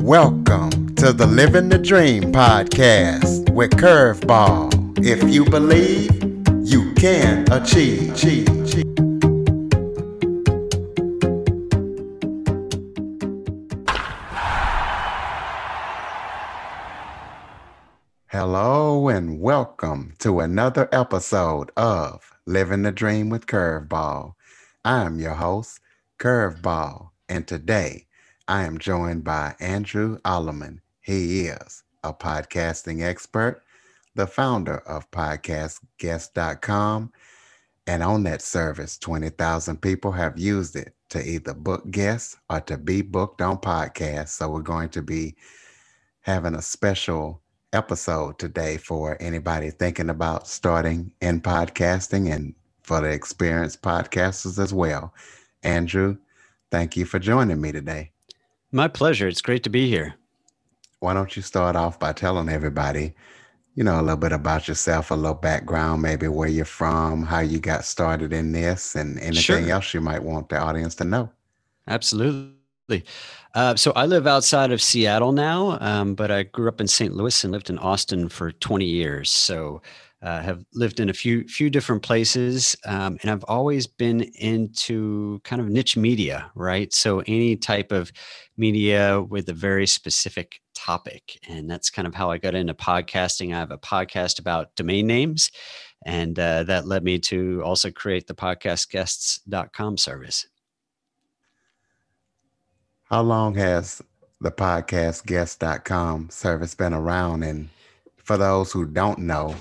Welcome to the Living the Dream podcast with Curveball. If you believe, you can achieve. Hello and welcome to another episode of Living the Dream with Curveball. I'm your host, Curveball, and today I am joined by Andrew Allemann. He is a podcasting expert, the founder of podcastguests.com, and on that service, 20,000 people have used it to either book guests or to be booked on podcasts. So we're going to be having a special episode today for anybody thinking about starting in podcasting and for the experienced podcasters as well. Andrew, thank you for joining me today. My pleasure. It's great to be here. Why don't you start off by telling everybody, you know, a little bit about yourself, a little background, maybe where you're from, how you got started in this, and anything sure. else you might want the audience to know. Absolutely. Uh, so I live outside of Seattle now, um, but I grew up in St. Louis and lived in Austin for 20 years. So uh, have lived in a few few different places, um, and I've always been into kind of niche media, right? So any type of media with a very specific topic, and that's kind of how I got into podcasting. I have a podcast about domain names, and uh, that led me to also create the podcastguests.com service. How long has the podcastguests.com service been around? And for those who don't know,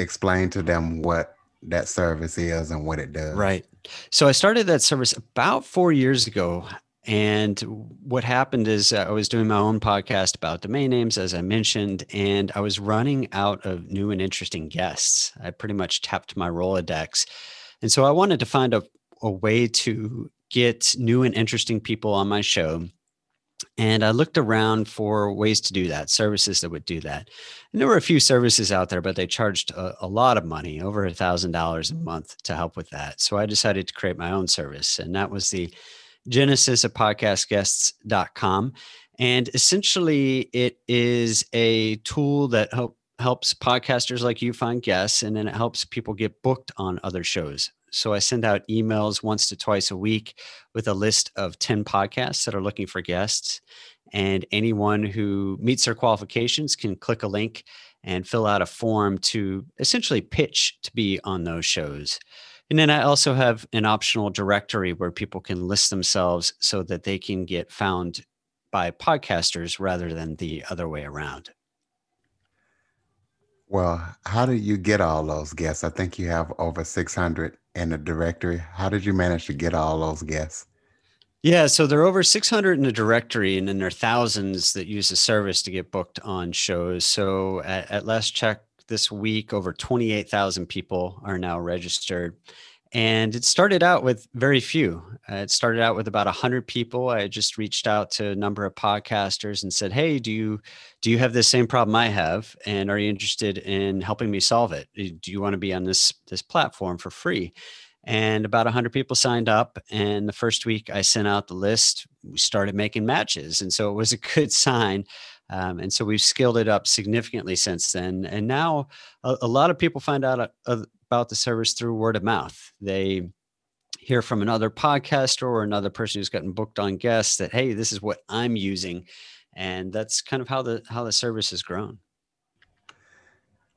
explain to them what that service is and what it does. Right. So I started that service about four years ago. And what happened is uh, I was doing my own podcast about domain names, as I mentioned, and I was running out of new and interesting guests. I pretty much tapped my Rolodex. And so I wanted to find a, a way to get new and interesting people on my show. And I looked around for ways to do that, services that would do that. And there were a few services out there, but they charged a, a lot of money, over a thousand dollars a month to help with that. So I decided to create my own service. And that was the genesis of podcastguests.com. And essentially, it is a tool that help, helps podcasters like you find guests, and then it helps people get booked on other shows. So I send out emails once to twice a week with a list of 10 podcasts that are looking for guests. And anyone who meets their qualifications can click a link and fill out a form to essentially pitch to be on those shows. And then I also have an optional directory where people can list themselves so that they can get found by podcasters rather than the other way around. Well, how do you get all those guests? I think you have over 600 in the directory. How did you manage to get all those guests? Yeah, so there are over 600 in the directory, and then there are thousands that use the service to get booked on shows. So at, at last check this week, over 28,000 people are now registered. And it started out with very few. Uh, it started out with about 100 people. I just reached out to a number of podcasters and said, "Hey, do you do you have the same problem I have and are you interested in helping me solve it? Do you want to be on this this platform for free?" And about 100 people signed up and the first week I sent out the list, we started making matches. And so it was a good sign um, and so we've scaled it up significantly since then. And now a, a lot of people find out uh, about the service through word of mouth. They hear from another podcaster or another person who's gotten booked on guests that, hey, this is what I'm using. And that's kind of how the how the service has grown.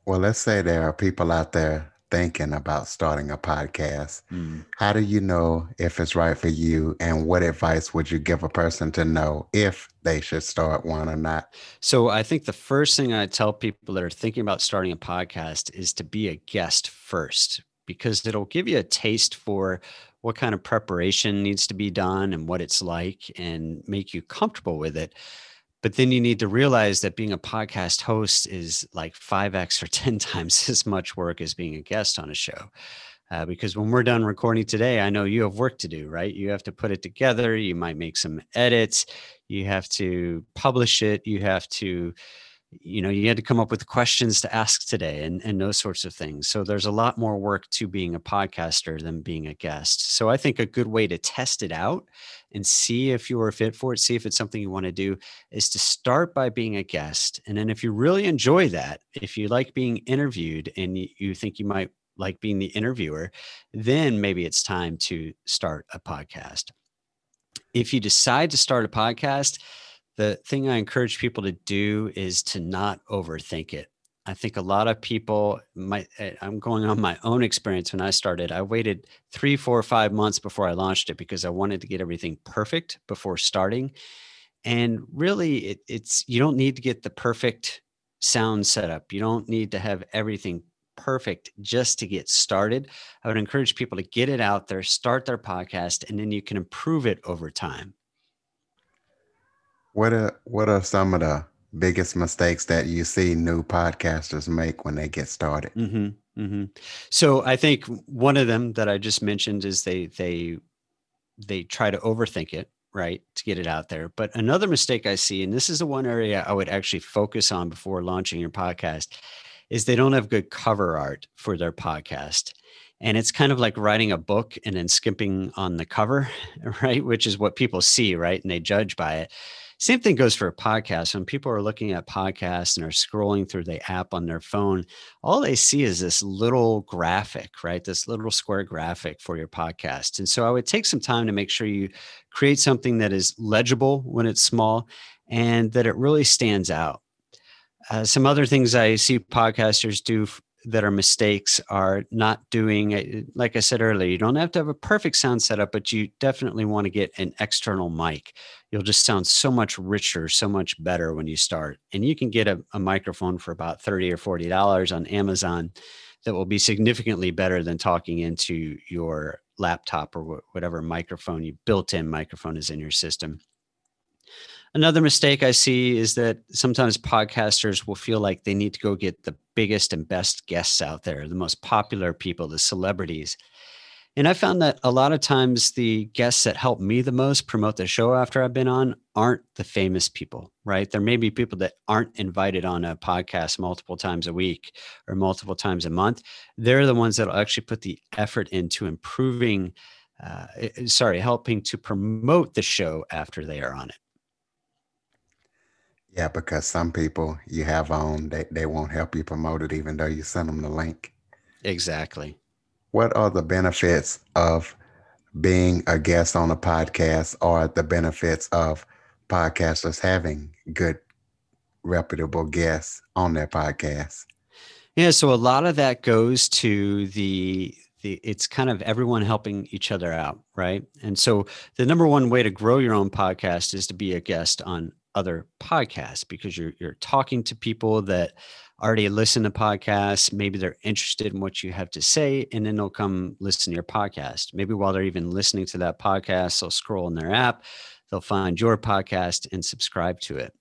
Well, let's say there are people out there thinking about starting a podcast, mm. how do you know if it's right for you? And what advice would you give a person to know if they should start one or not? So, I think the first thing I tell people that are thinking about starting a podcast is to be a guest first, because it'll give you a taste for what kind of preparation needs to be done and what it's like and make you comfortable with it. But then you need to realize that being a podcast host is like 5x or 10 times as much work as being a guest on a show. Uh, because when we're done recording today, I know you have work to do, right? You have to put it together. You might make some edits. You have to publish it. You have to, you know you had to come up with questions to ask today and, and those sorts of things. So there's a lot more work to being a podcaster than being a guest. So i think a good way to test it out and see if you are fit for it see if it's something you want to do is to start by being a guest. And then if you really enjoy that if you like being interviewed and you, you think you might like being the interviewer then maybe it's time to start a podcast. If you decide to start a podcast the thing I encourage people to do is to not overthink it. I think a lot of people might, eh, I'm going on my own experience when I started. I waited three, four, five months before I launched it because I wanted to get everything perfect before starting. And really, it, it's, you don't need to get the perfect sound set up. You don't need to have everything perfect just to get started. I would encourage people to get it out there, start their podcast, and then you can improve it over time. What are what are some of the biggest mistakes that you see new podcasters make when they get started? Mm-hmm, mm-hmm. So I think one of them that I just mentioned is they they they try to overthink it, right, to get it out there. But another mistake I see, and this is the one area I would actually focus on before launching your podcast, is they don't have good cover art for their podcast. And it's kind of like writing a book and then skimping on the cover, right? Which is what people see, right? And they judge by it. Same thing goes for a podcast. When people are looking at podcasts and are scrolling through the app on their phone, all they see is this little graphic, right? This little square graphic for your podcast. And so I would take some time to make sure you create something that is legible when it's small and that it really stands out. Uh, some other things I see podcasters do that are mistakes are not doing eh, like i said earlier you don't have to have a perfect sound setup but you definitely want to get an external mic. You'll just sound so much richer so much better when you start. And you can get a, a microphone for about 30 or 40 dollars on amazon that will be significantly better than talking into your laptop or whatever microphone you built-in microphone is in your system. Another mistake I see is that sometimes podcasters will feel like they need to go get the biggest and best guests out there, the most popular people, the celebrities. And I found that a lot of times the guests that help me the most promote the show after I've been on aren't the famous people, right? There may be people that aren't invited on a podcast multiple times a week or multiple times a month. They're the ones that will actually put the effort into improving, uh, sorry, helping to promote the show after they are on it. Yeah, because some people you have on, they, they won't help you promote it even though you send them the link. Exactly. What are the benefits of being a guest on a podcast or the benefits of podcasters having good, reputable guests on their podcast? Yeah, so a lot of that goes to the the it's kind of everyone helping each other out, right? And so the number one way to grow your own podcast is to be a guest on other podcasts because you're you're talking to people that already listen to podcasts. Maybe they're interested in what you have to say, and then they'll come listen to your podcast. Maybe while they're even listening to that podcast, they'll scroll in their app, they'll find your podcast and subscribe to it.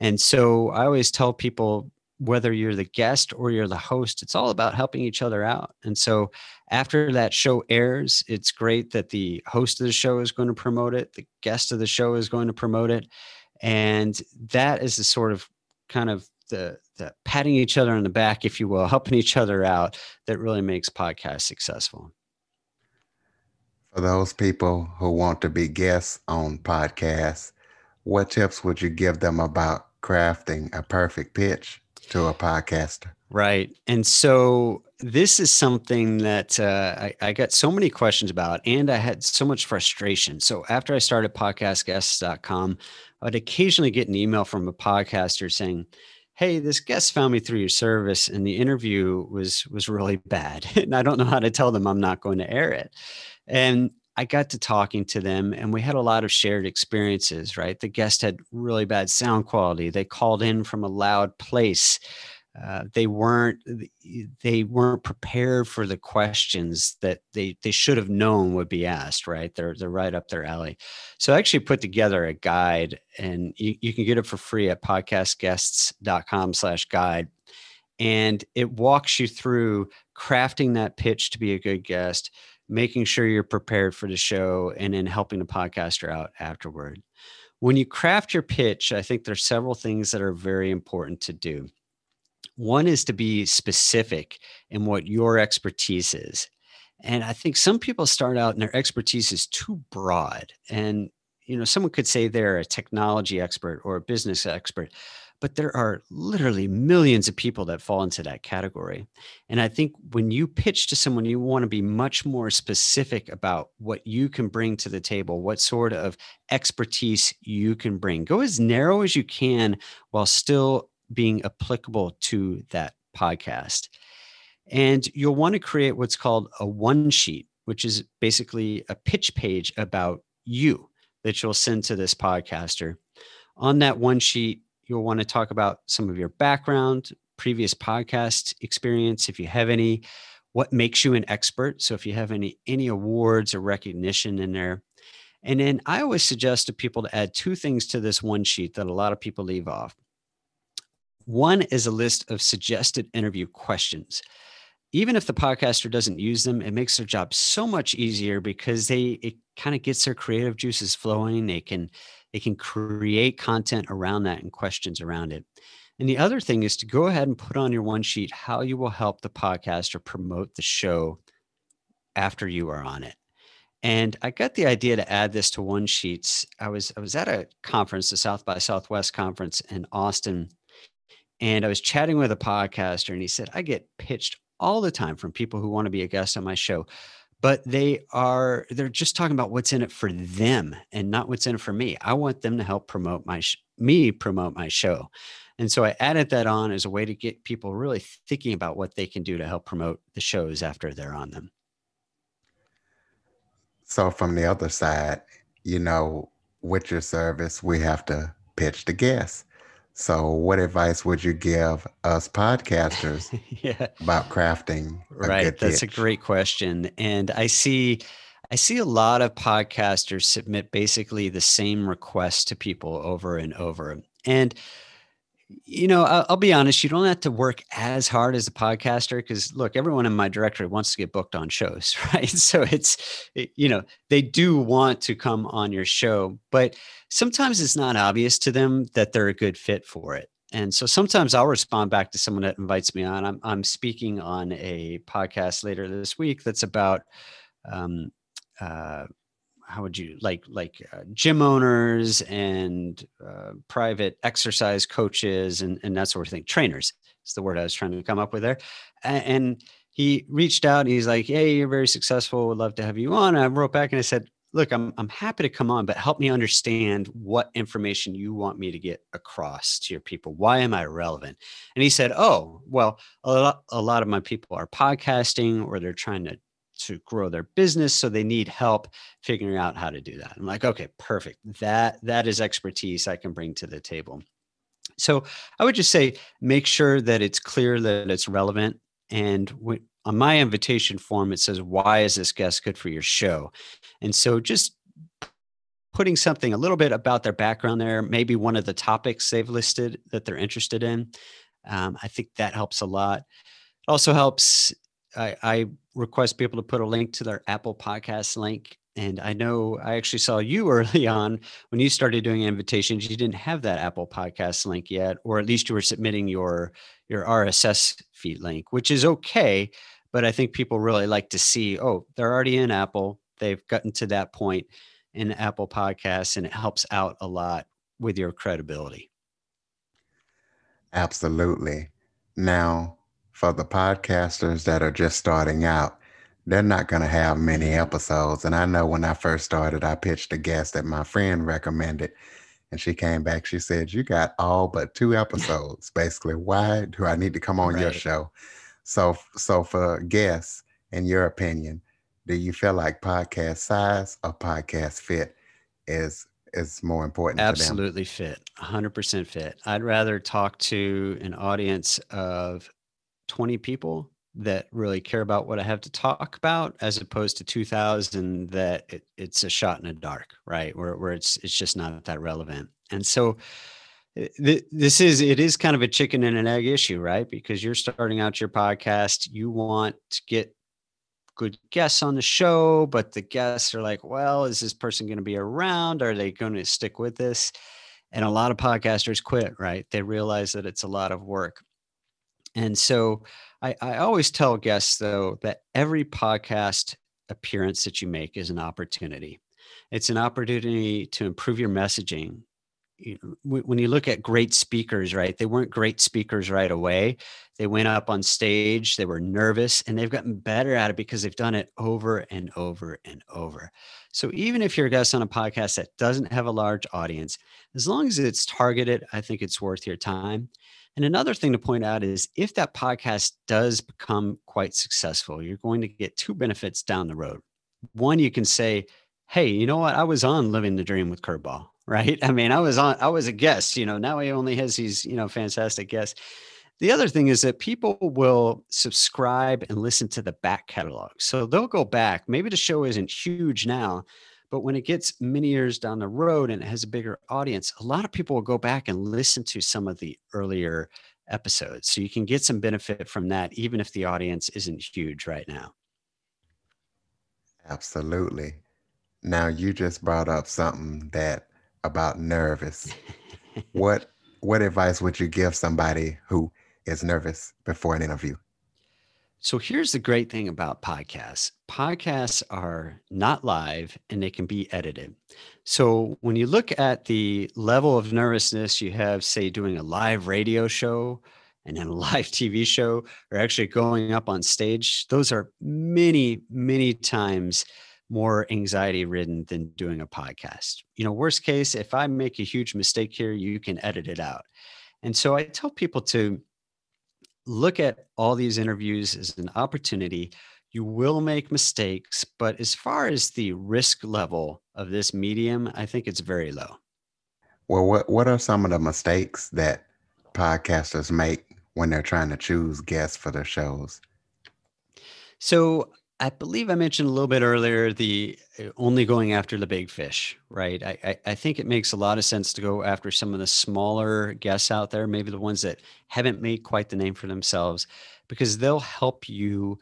And so I always tell people whether you're the guest or you're the host, it's all about helping each other out. And so after that show airs, it's great that the host of the show is going to promote it, the guest of the show is going to promote it and that is the sort of kind of the the patting each other on the back if you will helping each other out that really makes podcasts successful. For those people who want to be guests on podcasts what tips would you give them about crafting a perfect pitch to a podcaster right and so this is something that uh, I, I, got so many questions about and i had so much frustration so after i started podcastguests.com I'd occasionally get an email from a podcaster saying, "Hey, this guest found me through your service, and the interview was was really bad, and I don't know how to tell them I'm not going to air it." And I got to talking to them, and we had a lot of shared experiences. Right, the guest had really bad sound quality. They called in from a loud place. Uh, they weren't they weren't prepared for the questions that they they should have known would be asked right? They're they're right up their alley. So i actually put together a guide and you, you can get it for free at podcastguests.com slash guide. And it walks you through crafting that pitch to be a good guest making sure you're prepared for the show and then helping the podcaster out afterward. When you craft your pitch, I think there's several things that are very important to do. One is to be specific in what your expertise is. And I think some people start out and their expertise is too broad. And, you know, someone could say they're a technology expert or a business expert, but there are literally millions of people that fall into that category. And I think when you pitch to someone, you want to be much more specific about what you can bring to the table, what sort of expertise you can bring. Go as narrow as you can while still being applicable to that podcast. And you'll want to create what's called a one sheet, which is basically a pitch page about you that you'll send to this podcaster. On that one sheet, you'll want to talk about some of your background, previous podcast experience, if you have any, what makes you an expert. So if you have any any awards or recognition in there. And then I always suggest to people to add two things to this one sheet that a lot of people leave off. One is a list of suggested interview questions. Even if the podcaster doesn't use them, it makes their job so much easier because they it kind of gets their creative juices flowing. They can they can create content around that and questions around it. And the other thing is to go ahead and put on your one sheet how you will help the podcaster promote the show after you are on it. And I got the idea to add this to one sheets. I was I was at a conference, the South by Southwest conference in Austin, and I was chatting with a podcaster, and he said, I get pitched all the time from people who want to be a guest on my show but they are they're just talking about what's in it for them and not what's in it for me. I want them to help promote my sh- me promote my show. And so i added that on as a way to get people really thinking about what they can do to help promote the shows after they're on them. So from the other side you know with your service we have to pitch the guests so, what advice would you give us podcasters yeah. about crafting? right, that's pitch? a great question, and I see, I see a lot of podcasters submit basically the same request to people over and over, and you know, I'll, I'll, be honest, you don't have to work as hard as a podcaster because look, everyone in my directory wants to get booked on shows, right? So it's, you know, they do want to come on your show, but sometimes it's not obvious to them that they're a good fit for it. And so sometimes I'll respond back to someone that invites me on. I'm, I'm speaking on a podcast later this week that's about um, uh, how would you like like uh, gym owners and uh, private exercise coaches and, and that sort of thing trainers is the word i was trying to come up with there. And, and he reached out and he's like hey you're very successful. Would love to have you on. And i wrote back and i said look i'm, I'm happy to come on but help me understand what information you want me to get across to your people. Why am i relevant? And he said oh well a lot, a lot of my people are podcasting or they're trying to to grow their business so they need help figuring out how to do that. I'm like okay perfect. That that is expertise i can bring to the table. So i would just say make sure that it's clear that it's relevant and on my invitation form it says why is this guest good for your show? And so just putting something a little bit about their background there maybe one of the topics they've listed that they're interested in um, i think that helps a lot. It also helps I, I request people to put a link to their Apple Podcast link. And I know I actually saw you early on when you started doing invitations. You didn't have that Apple Podcast link yet, or at least you were submitting your your RSS feed link, which is okay. But I think people really like to see, oh, they're already in Apple. They've gotten to that point in Apple Podcasts, and it helps out a lot with your credibility. Absolutely. Now, for the podcasters that are just starting out, they're not going to have many episodes. And I know when I first started, I pitched a guest that my friend recommended. And she came back, she said, You got all but two episodes. Basically, why do I need to come on right. your show? So, so for guests, in your opinion, do you feel like podcast size or podcast fit is is more important absolutely fit 100% fit i'd rather talk to an audience of 20 people that really care about what I have to talk about, as opposed to 2000 that it, it's a shot in the dark, right? Where, where it's it's just not that relevant. And so eh, th- this is it is kind of a chicken and an egg issue, right? Because you're starting out your podcast, you want to get good guests on the show, but the guests are like, well, is this person going to be around? Are they going to stick with this? And a lot of podcasters quit, right? They realize that it's a lot of work. And so I, I always tell guests, though, that every podcast appearance that you make is an opportunity. It's an opportunity to improve your messaging, when you look at great speakers, right? They weren't great speakers right away. They went up on stage, they were nervous, and they've gotten better at it because they've done it over and over and over. So even if you're a guest on a podcast that doesn't have a large audience, as long as it's targeted, I think it's worth your time. And another thing to point out is if that podcast does become quite successful, you're going to get two benefits down the road. One, you can say, Hey, you know what? I was on Living the Dream with Curveball right? I mean, I was on, I was a guest, you know, now he only has these, you know, fantastic guests. The other thing is that people will subscribe and listen to the back catalog. So they'll go back. Maybe the show isn't huge now, but when it gets many years down the road and it has a bigger audience, a lot of people will go back and listen to some of the earlier episodes. So you can get some benefit from that, even if the audience isn't huge right now. Absolutely. Now, you just brought up something that about nervous, what what advice would you give somebody who is nervous before an interview? So here's the great thing about podcasts. Podcasts are not live and they can be edited. So when you look at the level of nervousness you have, say, doing a live radio show and then a live TV show, or actually going up on stage, those are many, many times more anxiety ridden than doing a podcast. You know, worst case, if I make a huge mistake here, you can edit it out. And so I tell people to look at all these interviews as an opportunity. You will make mistakes, but as far as the risk level of this medium, I think it's very low. Well, what, what are some of the mistakes that podcasters make when they're trying to choose guests for their shows? So I believe I mentioned a little bit earlier the uh, only going after the big fish, right? I, I, I, think it makes a lot of sense to go after some of the smaller guests out there, maybe the ones that haven't made quite the name for themselves, because they'll help you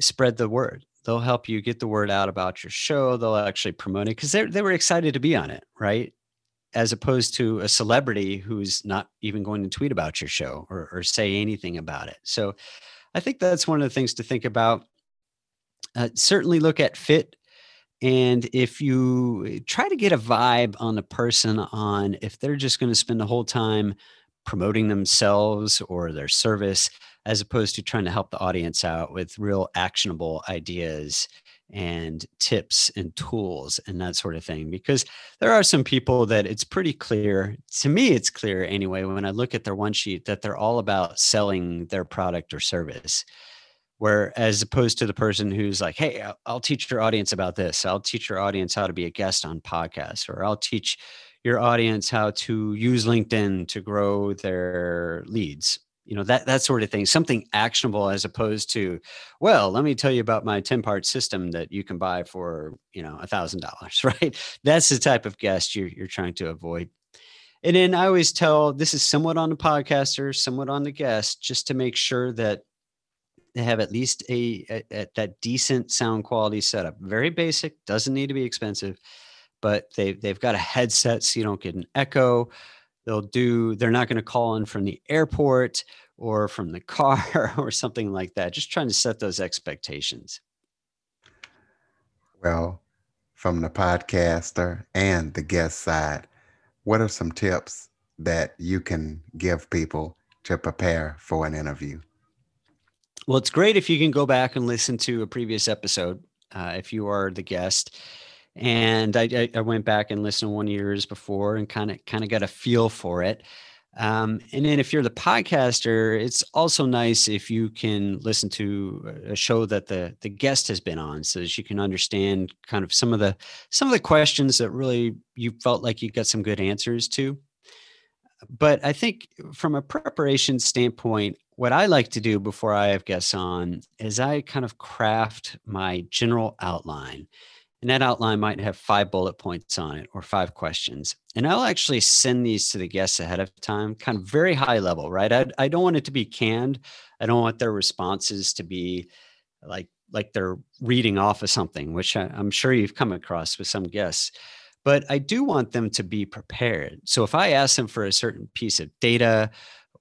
spread the word. They'll help you get the word out about your show. They'll actually promote it because they they were excited to be on it, right? As opposed to a celebrity who's not even going to tweet about your show or, or say anything about it. So I think that's one of the things to think about uh, certainly look at fit and if you eh, try to get a vibe on the person on if they're just going to spend the whole time promoting themselves or their service as opposed to trying to help the audience out with real actionable ideas and tips and tools and that sort of thing. Because there are some people that it's pretty clear to me it's clear anyway when i look at their one sheet that they're all about selling their product or service where as opposed to the person who's like hey I'll, teach your audience about this. I'll teach your audience how to be a guest on podcasts or i'll teach your audience how to use linkedin to grow their leads you know that that sort of thing something actionable as opposed to well let me tell you about my 10 part system that you can buy for you know a thousand dollars right? That's the type of guest you're, you're trying to avoid. And then i always tell this is somewhat on the podcaster somewhat on the guest just to make sure that have at least a, a, a, that decent sound quality setup. Very basic, doesn't need to be expensive, but they they've got a headset so you don't get an echo. They'll do. They're not going to call in from the airport or from the car or something like that. Just trying to set those expectations. Well, from the podcaster and the guest side, what are some tips that you can give people to prepare for an interview? Well, it's great if you can go back and listen to a previous episode uh, if you are the guest. And I, I, went back and listened one years before and kind of kind of got a feel for it. Um, and then if you're the podcaster, it's also nice if you can listen to a show that the the guest has been on, so that you can understand kind of some of the some of the questions that really you felt like you got some good answers to. But I think from a preparation standpoint, what I like to do before I have guests on is I kind of craft my general outline. And that outline might have five bullet points on it or five questions. And I'll actually send these to the guests ahead of time, kind of very high level, right? I, I don't want it to be canned. I don't want their responses to be like like they're reading off of something, which I, I'm sure you've come across with some guests. But I do want them to be prepared. So if I ask them for a certain piece of data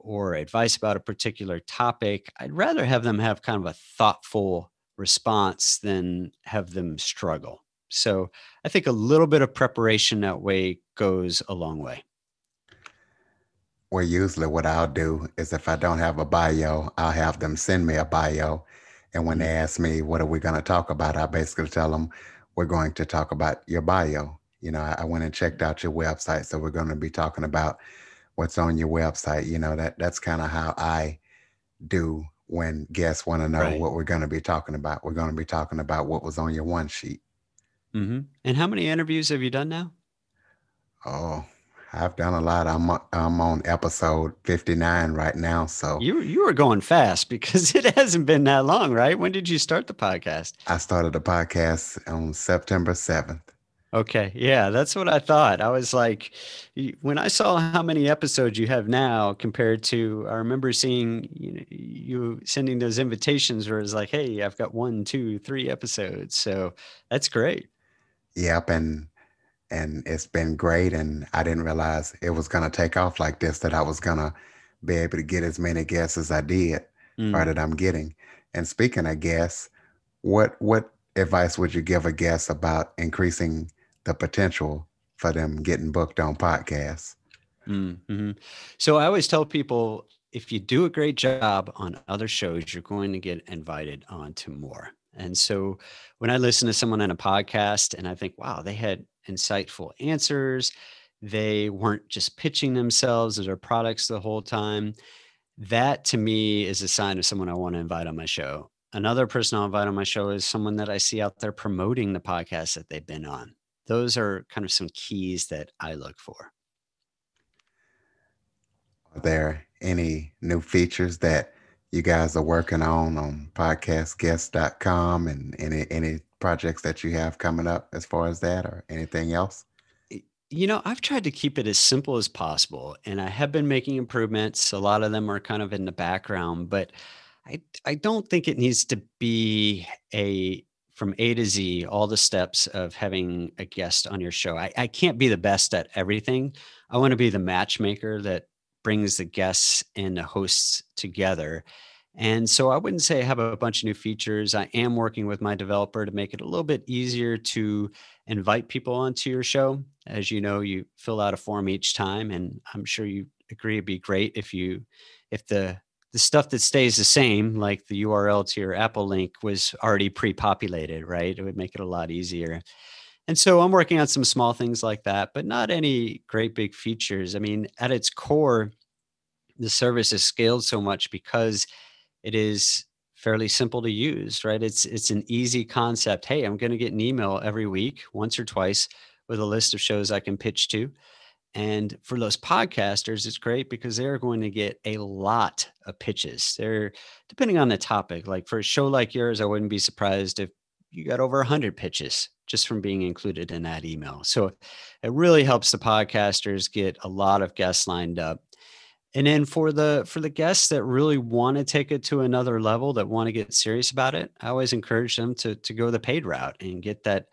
or advice about a particular topic, I'd rather have them have kind of a thoughtful response than have them struggle. So I think a little bit of preparation that way goes a long way. Well, usually what I'll do is if I don't have a bio, I'll have them send me a bio. And when they mm-hmm. ask me, what are we going to talk about? I basically tell them, we're going to talk about your bio. You know, I, went and checked out your website. So we're going to be talking about what's on your website. You know, that that's kind of how I do when guests want to know right. what we're going to be talking about. We're going to be talking about what was on your one sheet. Mm-hmm. And how many interviews have you done now? Oh, I've done a lot. I'm I'm on episode 59 right now. So you you were going fast because it hasn't been that long, right? When did you start the podcast? I started the podcast on September 7th. Okay. Yeah, that's what I thought. I was like, when I saw how many episodes you have now compared to, I remember seeing you, know, you sending those invitations where it's like, hey, I've got one, two, three episodes. So that's great. Yep. And, and it's been great. And I didn't realize it was going to take off like this, that I was going to be able to get as many guests as I did mm. or that I'm getting. And speaking of guests, what, what advice would you give a guest about increasing the potential for them getting booked on podcasts. Mm-hmm. So I always tell people if you do a great job on other shows, you're going to get invited on to more. And so when I listen to someone on a podcast and I think, wow, they had insightful answers, they weren't just pitching themselves as their products the whole time. That to me is a sign of someone I want to invite on my show. Another person I'll invite on my show is someone that I see out there promoting the podcast that they've been on those are kind of some keys that I look for. Are there any new features that you guys are working on on podcastguests.com and any any projects that you have coming up as far as that or anything else? You know, I've tried to keep it as simple as possible and I have been making improvements. A lot of them are kind of in the background, but I I don't think it needs to be a from A to Z, all the steps of having a guest on your show. I, I can't be the best at everything. I want to be the matchmaker that brings the guests and the hosts together. And so I wouldn't say I have a bunch of new features. I am working with my developer to make it a little bit easier to invite people onto your show. As you know, you fill out a form each time, and I'm sure you agree it'd be great if you if the the stuff that stays the same, like the URL to your Apple link, was already pre-populated, right? It would make it a lot easier. And so I'm working on some small things like that, but not any great big features. I mean, at its core, the service is scaled so much because it is fairly simple to use, right? It's it's an easy concept. Hey, I'm going to get an email every week, once or twice, with a list of shows I can pitch to. And for those podcasters, it's great because they're going to get a lot of pitches. They're depending on the topic. Like for a show like yours, I wouldn't be surprised if you got over 100 pitches just from being included in that email. So it really helps the podcasters get a lot of guests lined up. And then for the for the guests that really want to take it to another level, that want to get serious about it, I always encourage them to to go the paid route and get that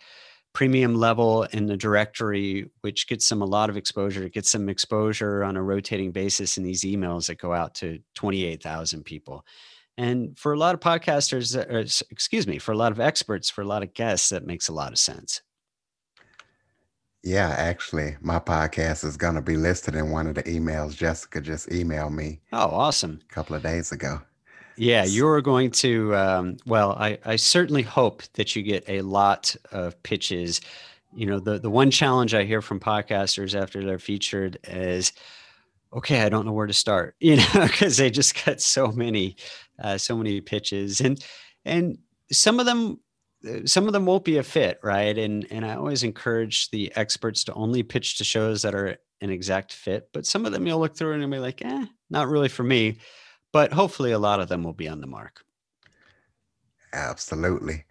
premium level in the directory, which gets them a lot of exposure. It gets them exposure on a rotating basis in these emails that go out to 28,000 people. And for a lot of podcasters, uh, or, excuse me, for a lot of experts, for a lot of guests, that makes a lot of sense. Yeah, actually, my podcast is going to be listed in one of the emails Jessica just emailed me. Oh, awesome. A couple of days ago. Yeah, you're going to. Um, well, I, I certainly hope that you get a lot of pitches. You know, the the one challenge I hear from podcasters after they're featured is, okay, I don't know where to start. You know, because they just got so many, uh, so many pitches, and and some of them uh, some of them won't be a fit, right? And and I always encourage the experts to only pitch to shows that are an exact fit. But some of them you'll look through and you'll be like, eh, not really for me but hopefully a lot of them will be on the mark. Absolutely.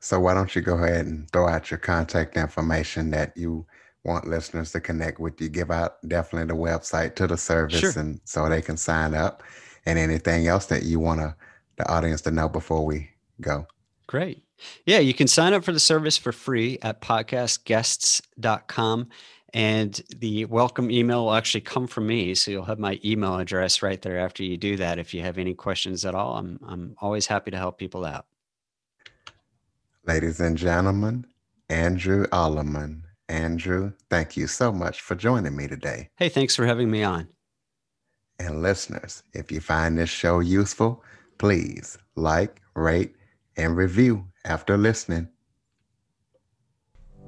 So why don't you go ahead and throw out your contact information that you want listeners to connect with you? Give out definitely the website to the service sure. and so they can sign up and anything else that you want to the audience to know before we go. Great. Yeah, you can sign up for the service for free at podcastguests.com. And the welcome email will actually come from me. So you'll have my email address right there after you do that. If you have any questions at all, I'm, I'm always happy to help people out. Ladies and gentlemen, Andrew Allemann. Andrew, thank you so much for joining me today. Hey, thanks for having me on. And listeners, if you find this show useful, please like, rate, and review after listening.